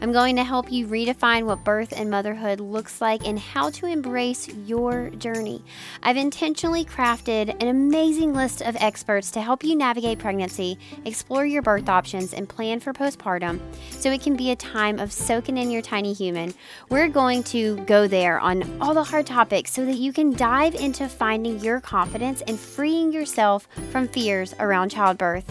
I'm going to help you redefine what birth and motherhood looks like and how to embrace your journey. I've intentionally crafted an amazing list of experts to help you navigate pregnancy, explore your birth options, and plan for postpartum so it can be a time of soaking in your tiny human. We're going to go there on all the hard topics so that you can dive into finding your confidence and freeing yourself from fears around childbirth.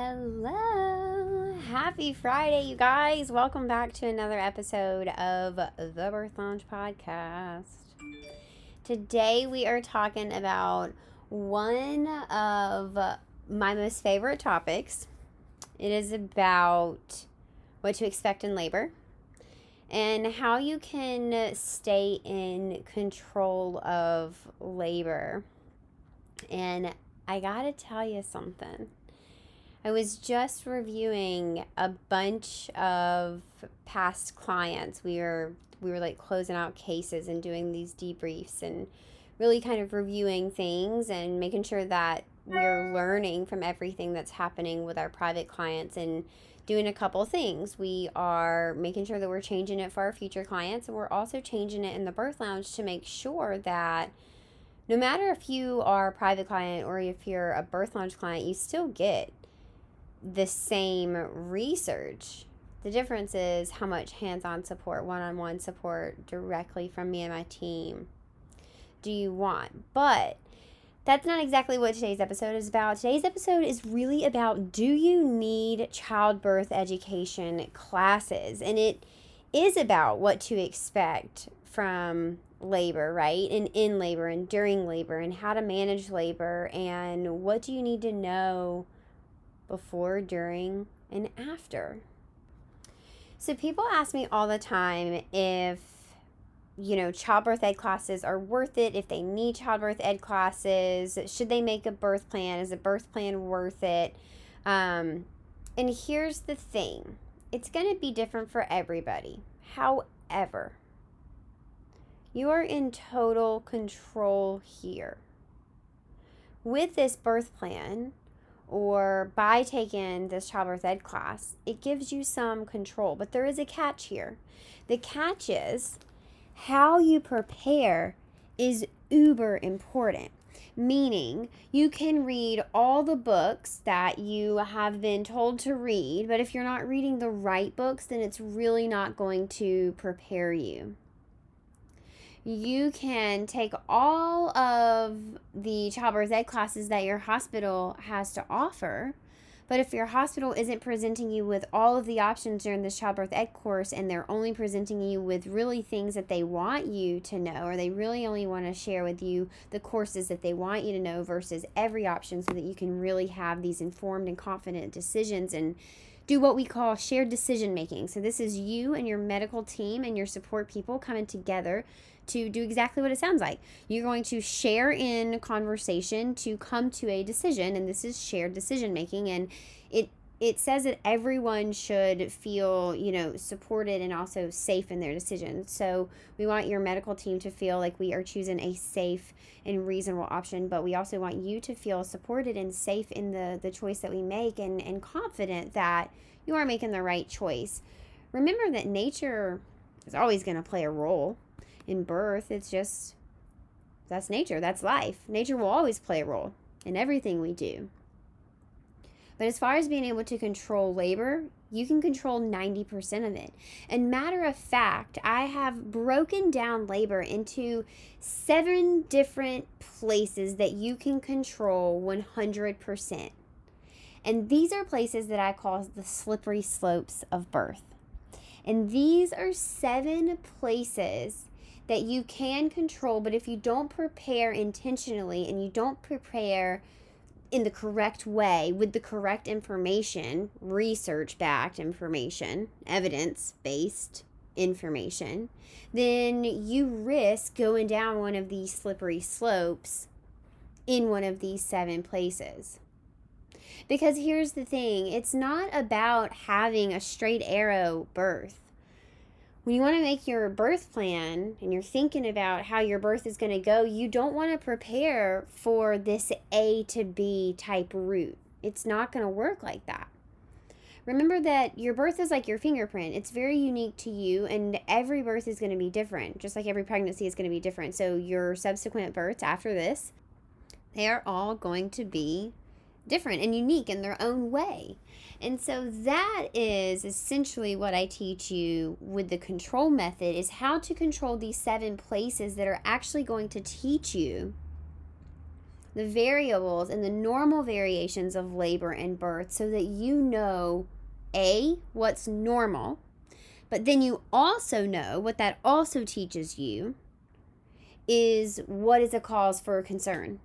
Hello. Happy Friday, you guys. Welcome back to another episode of the Birth Lounge podcast. Today we are talking about one of my most favorite topics. It is about what to expect in labor and how you can stay in control of labor. And I got to tell you something I was just reviewing a bunch of past clients. We were we were like closing out cases and doing these debriefs and really kind of reviewing things and making sure that we're learning from everything that's happening with our private clients and doing a couple things. We are making sure that we're changing it for our future clients and we're also changing it in the birth lounge to make sure that no matter if you are a private client or if you're a birth lounge client, you still get the same research. The difference is how much hands on support, one on one support directly from me and my team do you want. But that's not exactly what today's episode is about. Today's episode is really about do you need childbirth education classes? And it is about what to expect from labor, right? And in labor and during labor and how to manage labor and what do you need to know before, during, and after. So people ask me all the time if you know, childbirth ed classes are worth it, if they need childbirth ed classes, should they make a birth plan? Is a birth plan worth it? Um, and here's the thing it's going to be different for everybody. However, you are in total control here. With this birth plan, or by taking this childbirth ed class, it gives you some control. But there is a catch here. The catch is how you prepare is uber important. Meaning, you can read all the books that you have been told to read, but if you're not reading the right books, then it's really not going to prepare you you can take all of the childbirth ed classes that your hospital has to offer. But if your hospital isn't presenting you with all of the options during this childbirth ed course and they're only presenting you with really things that they want you to know, or they really only want to share with you the courses that they want you to know versus every option so that you can really have these informed and confident decisions and do what we call shared decision making. So, this is you and your medical team and your support people coming together to do exactly what it sounds like. You're going to share in conversation to come to a decision, and this is shared decision making. And it it says that everyone should feel, you know, supported and also safe in their decisions. So we want your medical team to feel like we are choosing a safe and reasonable option, but we also want you to feel supported and safe in the, the choice that we make and, and confident that you are making the right choice. Remember that nature is always going to play a role in birth. It's just that's nature, that's life. Nature will always play a role in everything we do. But as far as being able to control labor, You can control 90% of it. And matter of fact, I have broken down labor into seven different places that you can control 100%. And these are places that I call the slippery slopes of birth. And these are seven places that you can control, but if you don't prepare intentionally and you don't prepare in the correct way with the correct information, research backed information, evidence based information, then you risk going down one of these slippery slopes in one of these seven places. Because here's the thing it's not about having a straight arrow birth when you want to make your birth plan and you're thinking about how your birth is going to go, you don't want to prepare for this A to B type route. It's not going to work like that. Remember that your birth is like your fingerprint. It's very unique to you, and every birth is going to be different, just like every pregnancy is going to be different. So, your subsequent births after this, they are all going to be different and unique in their own way. And so that is essentially what I teach you with the control method is how to control these seven places that are actually going to teach you the variables and the normal variations of labor and birth so that you know a what's normal, but then you also know what that also teaches you is what is a cause for concern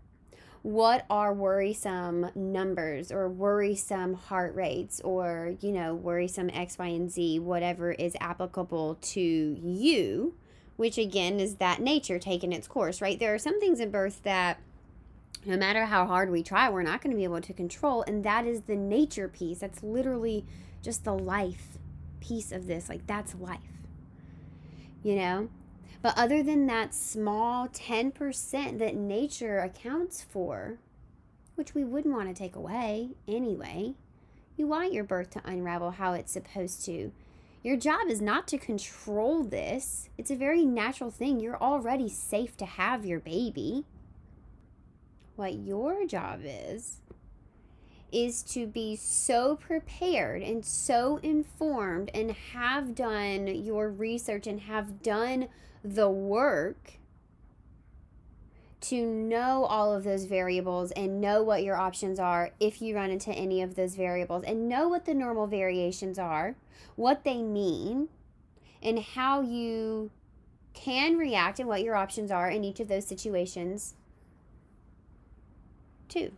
what are worrisome numbers or worrisome heart rates or, you know, worrisome X, Y, and Z, whatever is applicable to you, which again is that nature taking its course, right? There are some things in birth that no matter how hard we try, we're not going to be able to control. And that is the nature piece. That's literally just the life piece of this. Like, that's life. You know? But other than that small 10% that nature accounts for, which we wouldn't want to take away anyway, you want your birth to unravel how it's supposed to. Your job is not to control this. It's a very natural thing. You're already safe to have your baby. What your job is, is to be so prepared and so informed and have done your research and have done the work to know all of those variables and know what your options are if you run into any of those variables and know what the normal variations are, what they mean, and how you can react and what your options are in each of those situations, too.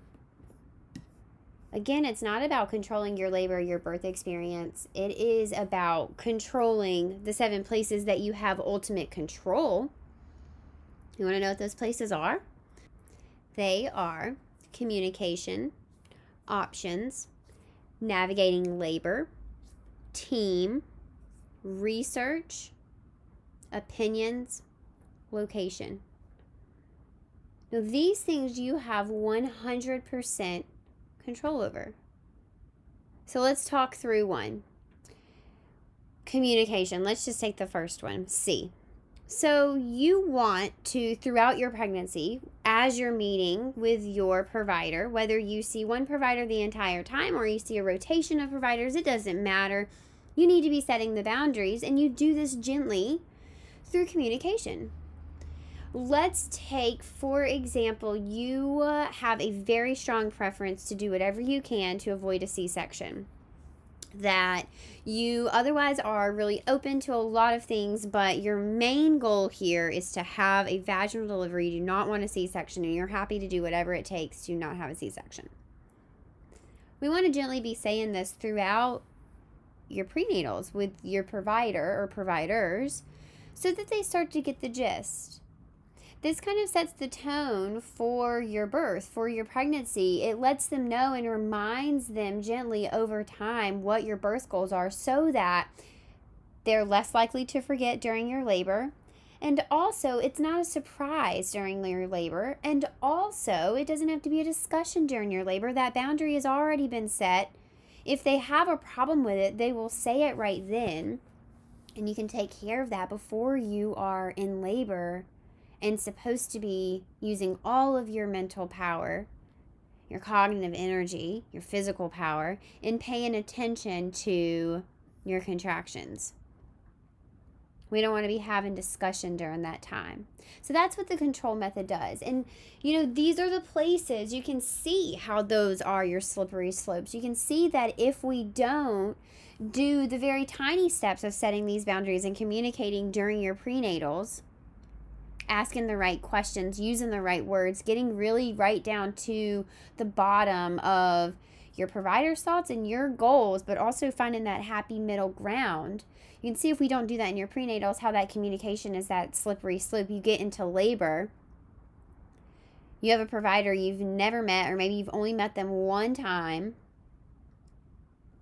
Again, it's not about controlling your labor, your birth experience. It is about controlling the seven places that you have ultimate control. You want to know what those places are? They are communication, options, navigating labor, team, research, opinions, location. Now, these things you have 100% control over. So let's talk through one. Communication. Let's just take the first one C. So, you want to, throughout your pregnancy, as you're meeting with your provider, whether you see one provider the entire time or you see a rotation of providers, it doesn't matter. You need to be setting the boundaries, and you do this gently through communication. Let's take, for example, you uh, have a very strong preference to do whatever you can to avoid a C section. That you otherwise are really open to a lot of things, but your main goal here is to have a vaginal delivery. You do not want a C section, and you're happy to do whatever it takes to not have a C section. We want to gently be saying this throughout your prenatals with your provider or providers so that they start to get the gist this kind of sets the tone for your birth, for your pregnancy. It lets them know and reminds them gently over time what your birth goals are so that they're less likely to forget during your labor. And also, it's not a surprise during your labor. And also, it doesn't have to be a discussion during your labor. That boundary has already been set. If they have a problem with it, they will say it right then. And you can take care of that before you are in labor and supposed to be using all of your mental power your cognitive energy, your physical power, in paying attention to your contractions. We don't want to be having discussion during that time. So that's what the control method does. And, you know, these are the places you can see how those are your slippery slopes. You can see that if we don't do the very tiny steps of setting these boundaries and communicating during your prenatals, asking the right questions, using the right words, getting really right down to the bottom of your provider's thoughts and your goals, but also finding that happy middle ground. You can see if we don't do that in your prenatals, how that communication is that slippery slope. You get into labor. You have a provider you've never met, or maybe you've only met them one time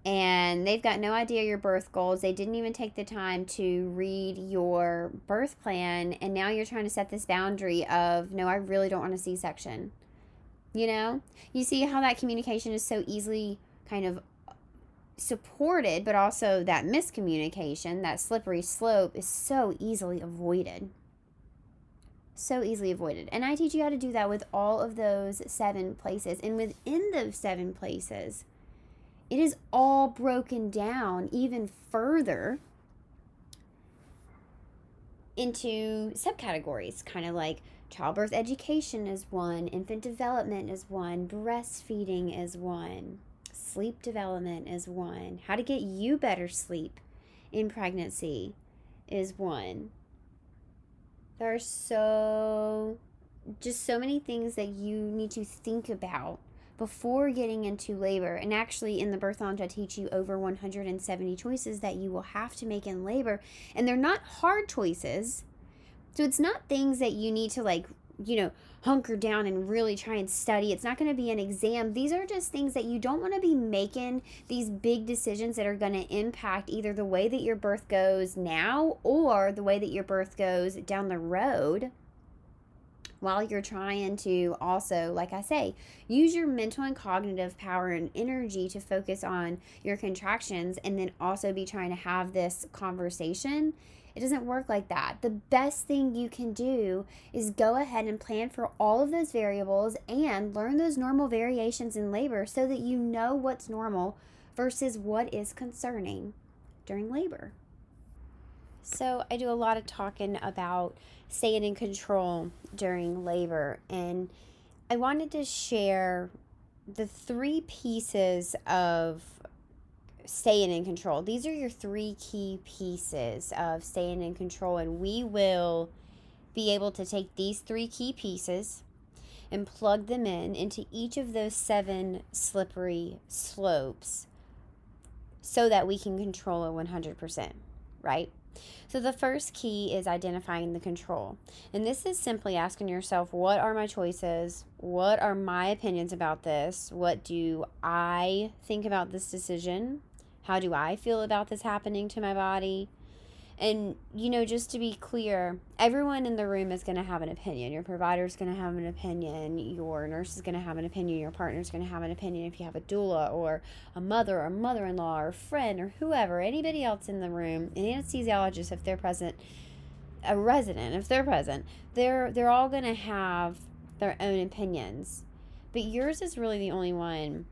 and they've got no idea your birth goals. They didn't even take the time to read your birth plan, and now you're trying to set this boundary of no, I really don't want a C section. You know, you see how that communication is so easily kind of supported, but also that miscommunication, that slippery slope is so easily avoided. So easily avoided. And I teach you how to do that with all of those seven places. And within those seven places, it is all broken down even further into subcategories, kind of like childbirth education is one, infant development is one, breastfeeding is one, sleep development is one, how to get you better sleep in pregnancy is one. There are so, just so many things that you need to think about before getting into labor. And actually, in the birth lounge, I teach you over 170 choices that you will have to make in labor. And they're not hard choices. So it's not things that you need to, like, you know, hunker down and really try and study. It's not going to be an exam. These are just things that you don't want to be making these big decisions that are going to impact either the way that your birth goes now or the way that your birth goes down the road while you're trying to also, like I say, use your mental and cognitive power and energy to focus on your contractions and then also be trying to have this conversation. It doesn't work like that. The best thing you can do is go ahead and plan for all of those variables and learn those normal variations in labor so that you know what's normal versus what is concerning during labor. So, I do a lot of talking about staying in control during labor. And I wanted to share the three pieces of staying in control. These are your three key pieces of staying in control. And we will be able to take these three key pieces and plug them in into each of those seven slippery slopes so that we can control it 100%, right? So, the first key is identifying the control. And this is simply asking yourself, what are my choices? What are my opinions about this? What do I think about this decision? How do I feel about this happening to my body? And, you know, just to be clear, everyone in the room is going to have an opinion. Your provider is going to have an opinion. Your nurse is going to have an opinion. Your partner is going to have an opinion if you have a doula or a mother or mother in law or a friend or whoever, anybody else in the room, an anesthesiologist if they're present, a resident if they're present, they're, they're all going to have their own opinions. But yours is really the only one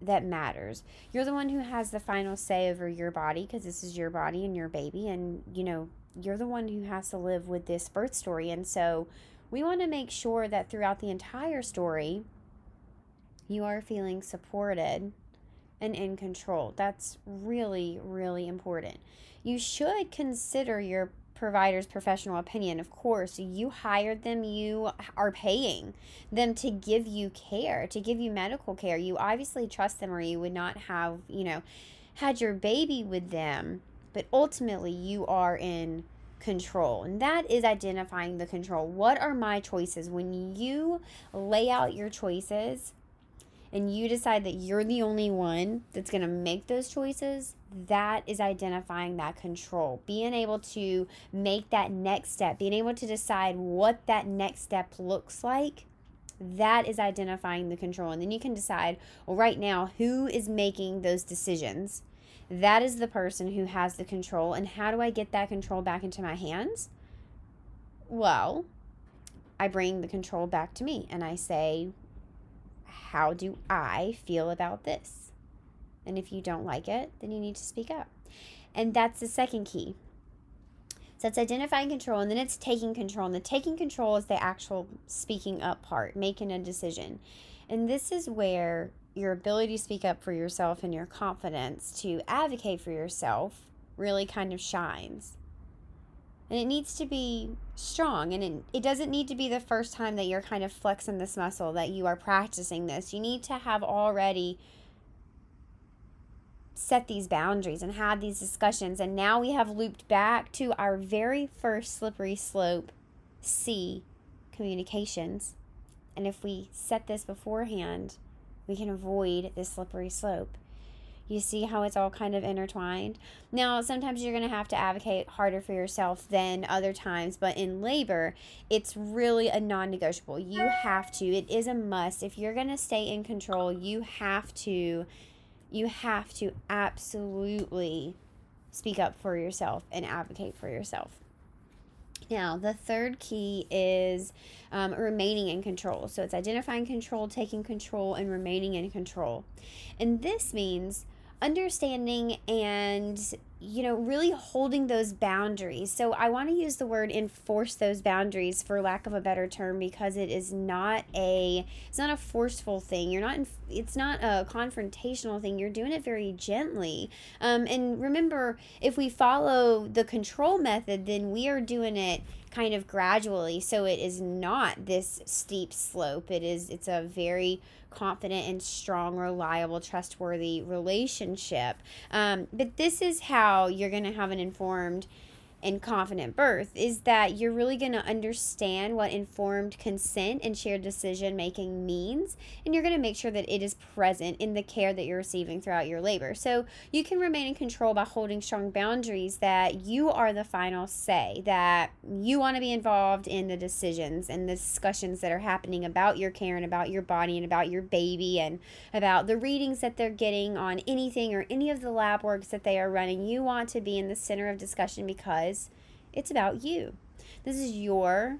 that matters. You're the one who has the final say over your body because this is your body and your baby and you know, you're the one who has to live with this birth story and so we want to make sure that throughout the entire story you are feeling supported and in control. That's really really important. You should consider your provider's professional opinion. Of course, you hired them, you are paying them to give you care, to give you medical care. You obviously trust them or you would not have, you know, had your baby with them. But ultimately, you are in control. And that is identifying the control. What are my choices? When you lay out your choices, and you decide that you're the only one that's going to make those choices, that is identifying that control. Being able to make that next step, being able to decide what that next step looks like, that is identifying the control. And then you can decide, well, right now, who is making those decisions? That is the person who has the control. And how do I get that control back into my hands? Well, I bring the control back to me and I say, how do I feel about this? And if you don't like it, then you need to speak up. And that's the second key. So it's identifying control and then it's taking control. And the taking control is the actual speaking up part, making a decision. And this is where your ability to speak up for yourself and your confidence to advocate for yourself really kind of shines. And it needs to be strong. And it, it doesn't need to be the first time that you're kind of flexing this muscle, that you are practicing this. You need to have already set these boundaries and had these discussions. And now we have looped back to our very first slippery slope C communications. And if we set this beforehand, we can avoid this slippery slope. You see how it's all kind of intertwined? Now, sometimes you're going to have to advocate harder for yourself than other times, but in labor, it's really a non negotiable. You have to, it is a must. If you're going to stay in control, you have to you have to absolutely speak up for yourself and advocate for yourself. Now, the third key is um, remaining in control. So it's identifying control, taking control, and remaining in control. And this means understanding and you know really holding those boundaries. So i want to use the word enforce those boundaries for lack of a better term because it is not a it's not a forceful thing. You're not it's not a confrontational thing. You're doing it very gently. Um, and remember if we follow the control method then we are doing it kind of gradually. So it is not this steep slope. It is it's a very confident and strong, reliable, trustworthy relationship. Um, but this is how you're going to have an informed and confident birth is that you're really going to understand what informed consent and shared decision making means and you're going to make sure that it is present in the care that you're receiving throughout your labor. So you can remain in control by holding strong boundaries that you are the final say that you want to be involved in the decisions and the discussions that are happening about your care and about your body and about your baby and about the readings that they're getting on anything or any of the lab works that they are running. You want to be in the center of discussion because it's about you. This is your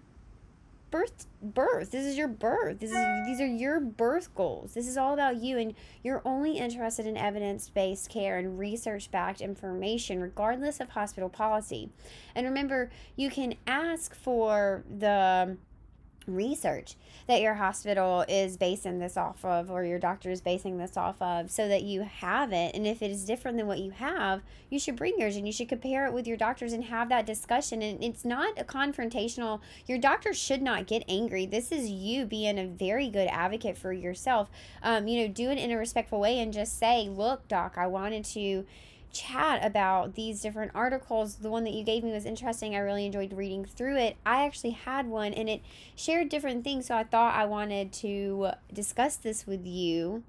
birth birth. This is your birth. This is these are your birth goals. This is all about you and you're only interested in evidence-based care and research-backed information regardless of hospital policy. And remember, you can ask for the research that your hospital is basing this off of or your doctor is basing this off of so that you have it. And if it is different than what you have you should bring yours and you should compare it with your doctors and have that discussion. And it's not a confrontational your doctor should not get angry. This is you being a very good advocate for yourself. Um, you know do it in a respectful way and just say look doc i wanted to chat about these different articles. The one that you gave me was interesting. I really enjoyed reading through it. I actually had one and it shared different things. So I thought I wanted to discuss this with you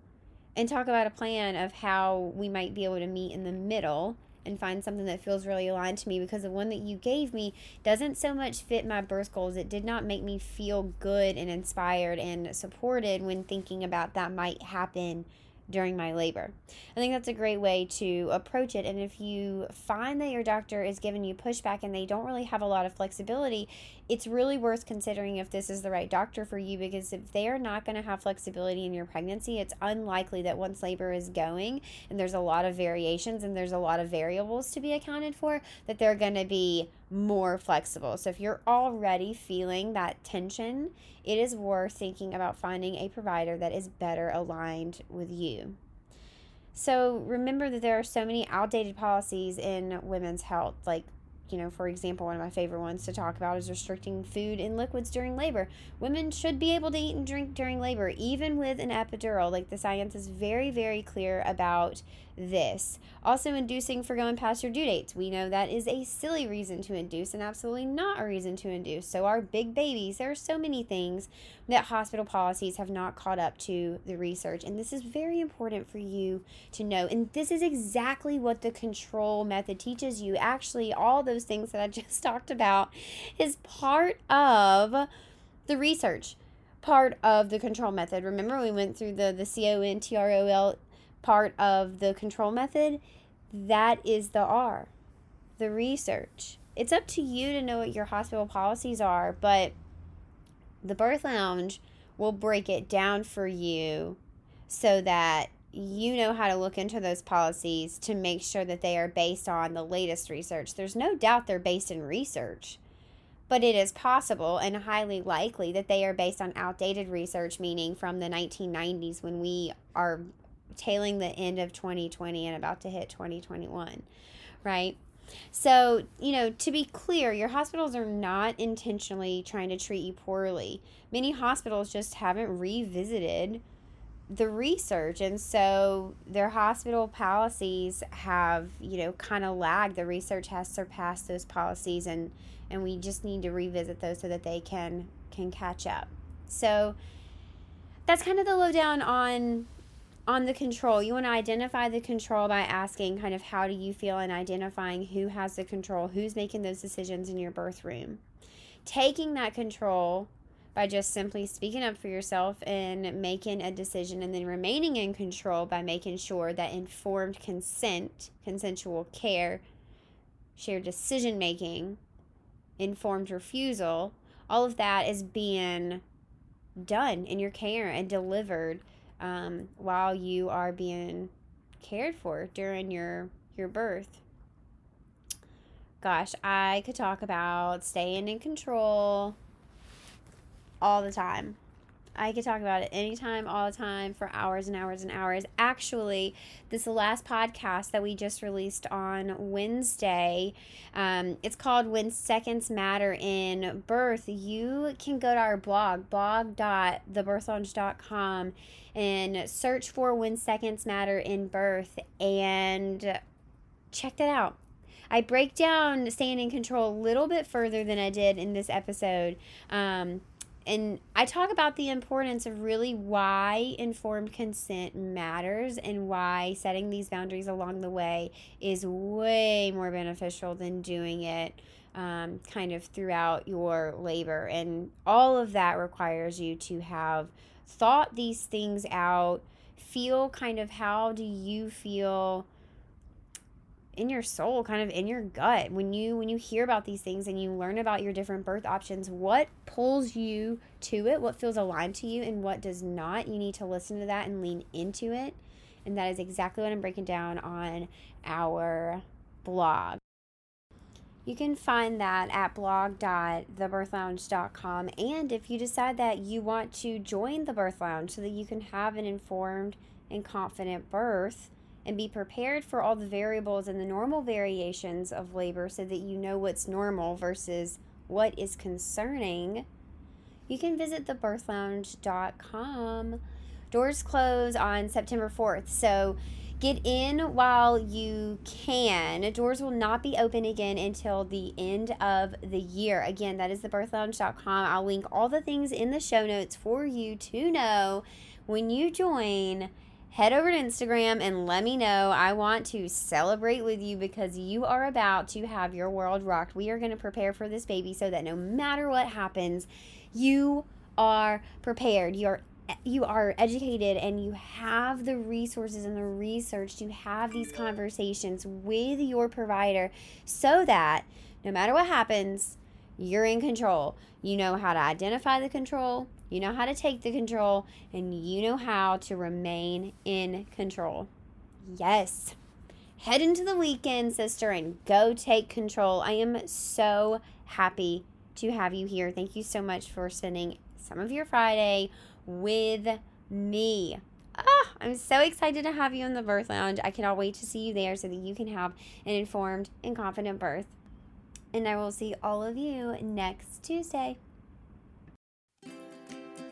and talk about a plan of how we might be able to meet in the middle and find something that feels really aligned to me because the one that you gave me doesn't so much fit my birth goals. It did not make me feel good and inspired and supported when thinking about that might happen during my labor. I think that's a great way to approach it. And if you find that your doctor is giving you pushback and they don't really have a lot of flexibility, it's really worth considering if this is the right doctor for you because if they are not going to have flexibility in your pregnancy, it's unlikely that once labor is going and there's a lot of variations and there's a lot of variables to be accounted for, that they're going to be more flexible. So if you're already feeling that tension, it is worth thinking about finding a provider that is better aligned with you. So remember that there are so many outdated policies in women's health, like you know, for example, one of my favorite ones to talk about is restricting food and liquids during labor. Women should be able to eat and drink during labor, even with an epidural. Like the science is very, very clear about this. Also, inducing for going past your due dates. We know that is a silly reason to induce and absolutely not a reason to induce. So, our big babies, there are so many things that hospital policies have not caught up to the research. And this is very important for you to know. And this is exactly what the control method teaches you. Actually, all those things that I just talked about is part of the research part of the control method. Remember, we went through the the C O N T R O L part of the control method, that is the R, the research. It's up to you to know what your hospital policies are, but the birth lounge will break it down for you so that you know how to look into those policies to make sure that they are based on the latest research. There's no doubt they're based in research, but it is possible and highly likely that they are based on outdated research, meaning from the 1990s when we are tailing the end of 2020 and about to hit 2021, right? So, you know, to be clear, your hospitals are not intentionally trying to treat you poorly. Many hospitals just haven't revisited the research and so their hospital policies have you know kind of lagged the research has surpassed those policies and and we just need to revisit those so that they can can catch up so that's kind of the lowdown on on the control. You want to identify the control by asking kind of how do you feel and identifying who has the control who's making those decisions in your birth room taking that control by just simply speaking up for yourself and making a decision and then remaining in control by making sure that informed consent, consensual care, shared decision making, informed refusal, all of that is being done in your care and delivered um, while you are being cared for during your your birth. Gosh, I could talk about staying in control, all the time. I could talk about it anytime, all the time, for hours and hours and hours. Actually, this is the last podcast that we just released on Wednesday. Um, it's called When Seconds Matter in Birth. You can go to our blog, blog.thebirthlounge.com, and search for When Seconds Matter in Birth and check that out. I break down staying in control a little bit further than I did in this episode. Um, and I talk about the importance of really why informed consent matters and why setting these boundaries along the way is way more beneficial than doing it um, kind of throughout your labor. And all of that requires you to have thought these things out, feel kind of how do you feel in your soul kind of in your gut. When you when you hear about these things and you learn about your different birth options what pulls you to it? What feels aligned to you and what does not? You need to listen to that and lean into it. And that is exactly what i'm breaking down on our blog. You can find that at blog.thebirthlounge.com. And if you decide that you want to join the Birth Lounge so that you can have an informed and confident birth, and be prepared for all the variables and the normal variations of labor so that you know what's normal versus what is concerning, you can visit thebirthlounge.com. Doors close on September 4th, so get in while you can. Doors will not be open again until the end of the year. Again, that is thebirthlounge.com. I'll link all the things in the show notes for you to know when you join head over to Instagram and let me know. I want to celebrate with you because you are about to have your world rocked. We are going to prepare for this baby so that no matter what happens, you are prepared. You're you are educated and you have the resources and the research to have these conversations with your provider so that no matter what happens, you're in control. You know how to identify the control, you know how to take the control, and you know how to remain in control. Yes. Head into the weekend, sister, and go take control. I am so happy to have you here. Thank you so much for spending some of your Friday with me. Ah, I'm so excited to have you in the birth lounge. I cannot wait to see you there so that you can have an informed and confident birth. And I will see all of you next Tuesday.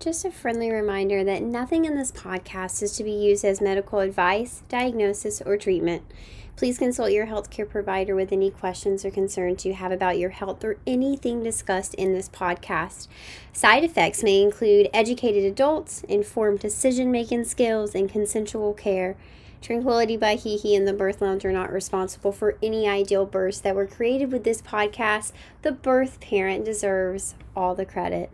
Just a friendly reminder that nothing in this podcast is to be used as medical advice, diagnosis, or treatment. Please consult your healthcare provider with any questions or concerns you have about your health or anything discussed in this podcast. Side effects may include educated adults, informed decision making skills, and consensual care. Tranquility by Hee and the Birth Lounge are not responsible for any ideal births that were created with this podcast. The birth parent deserves all the credit.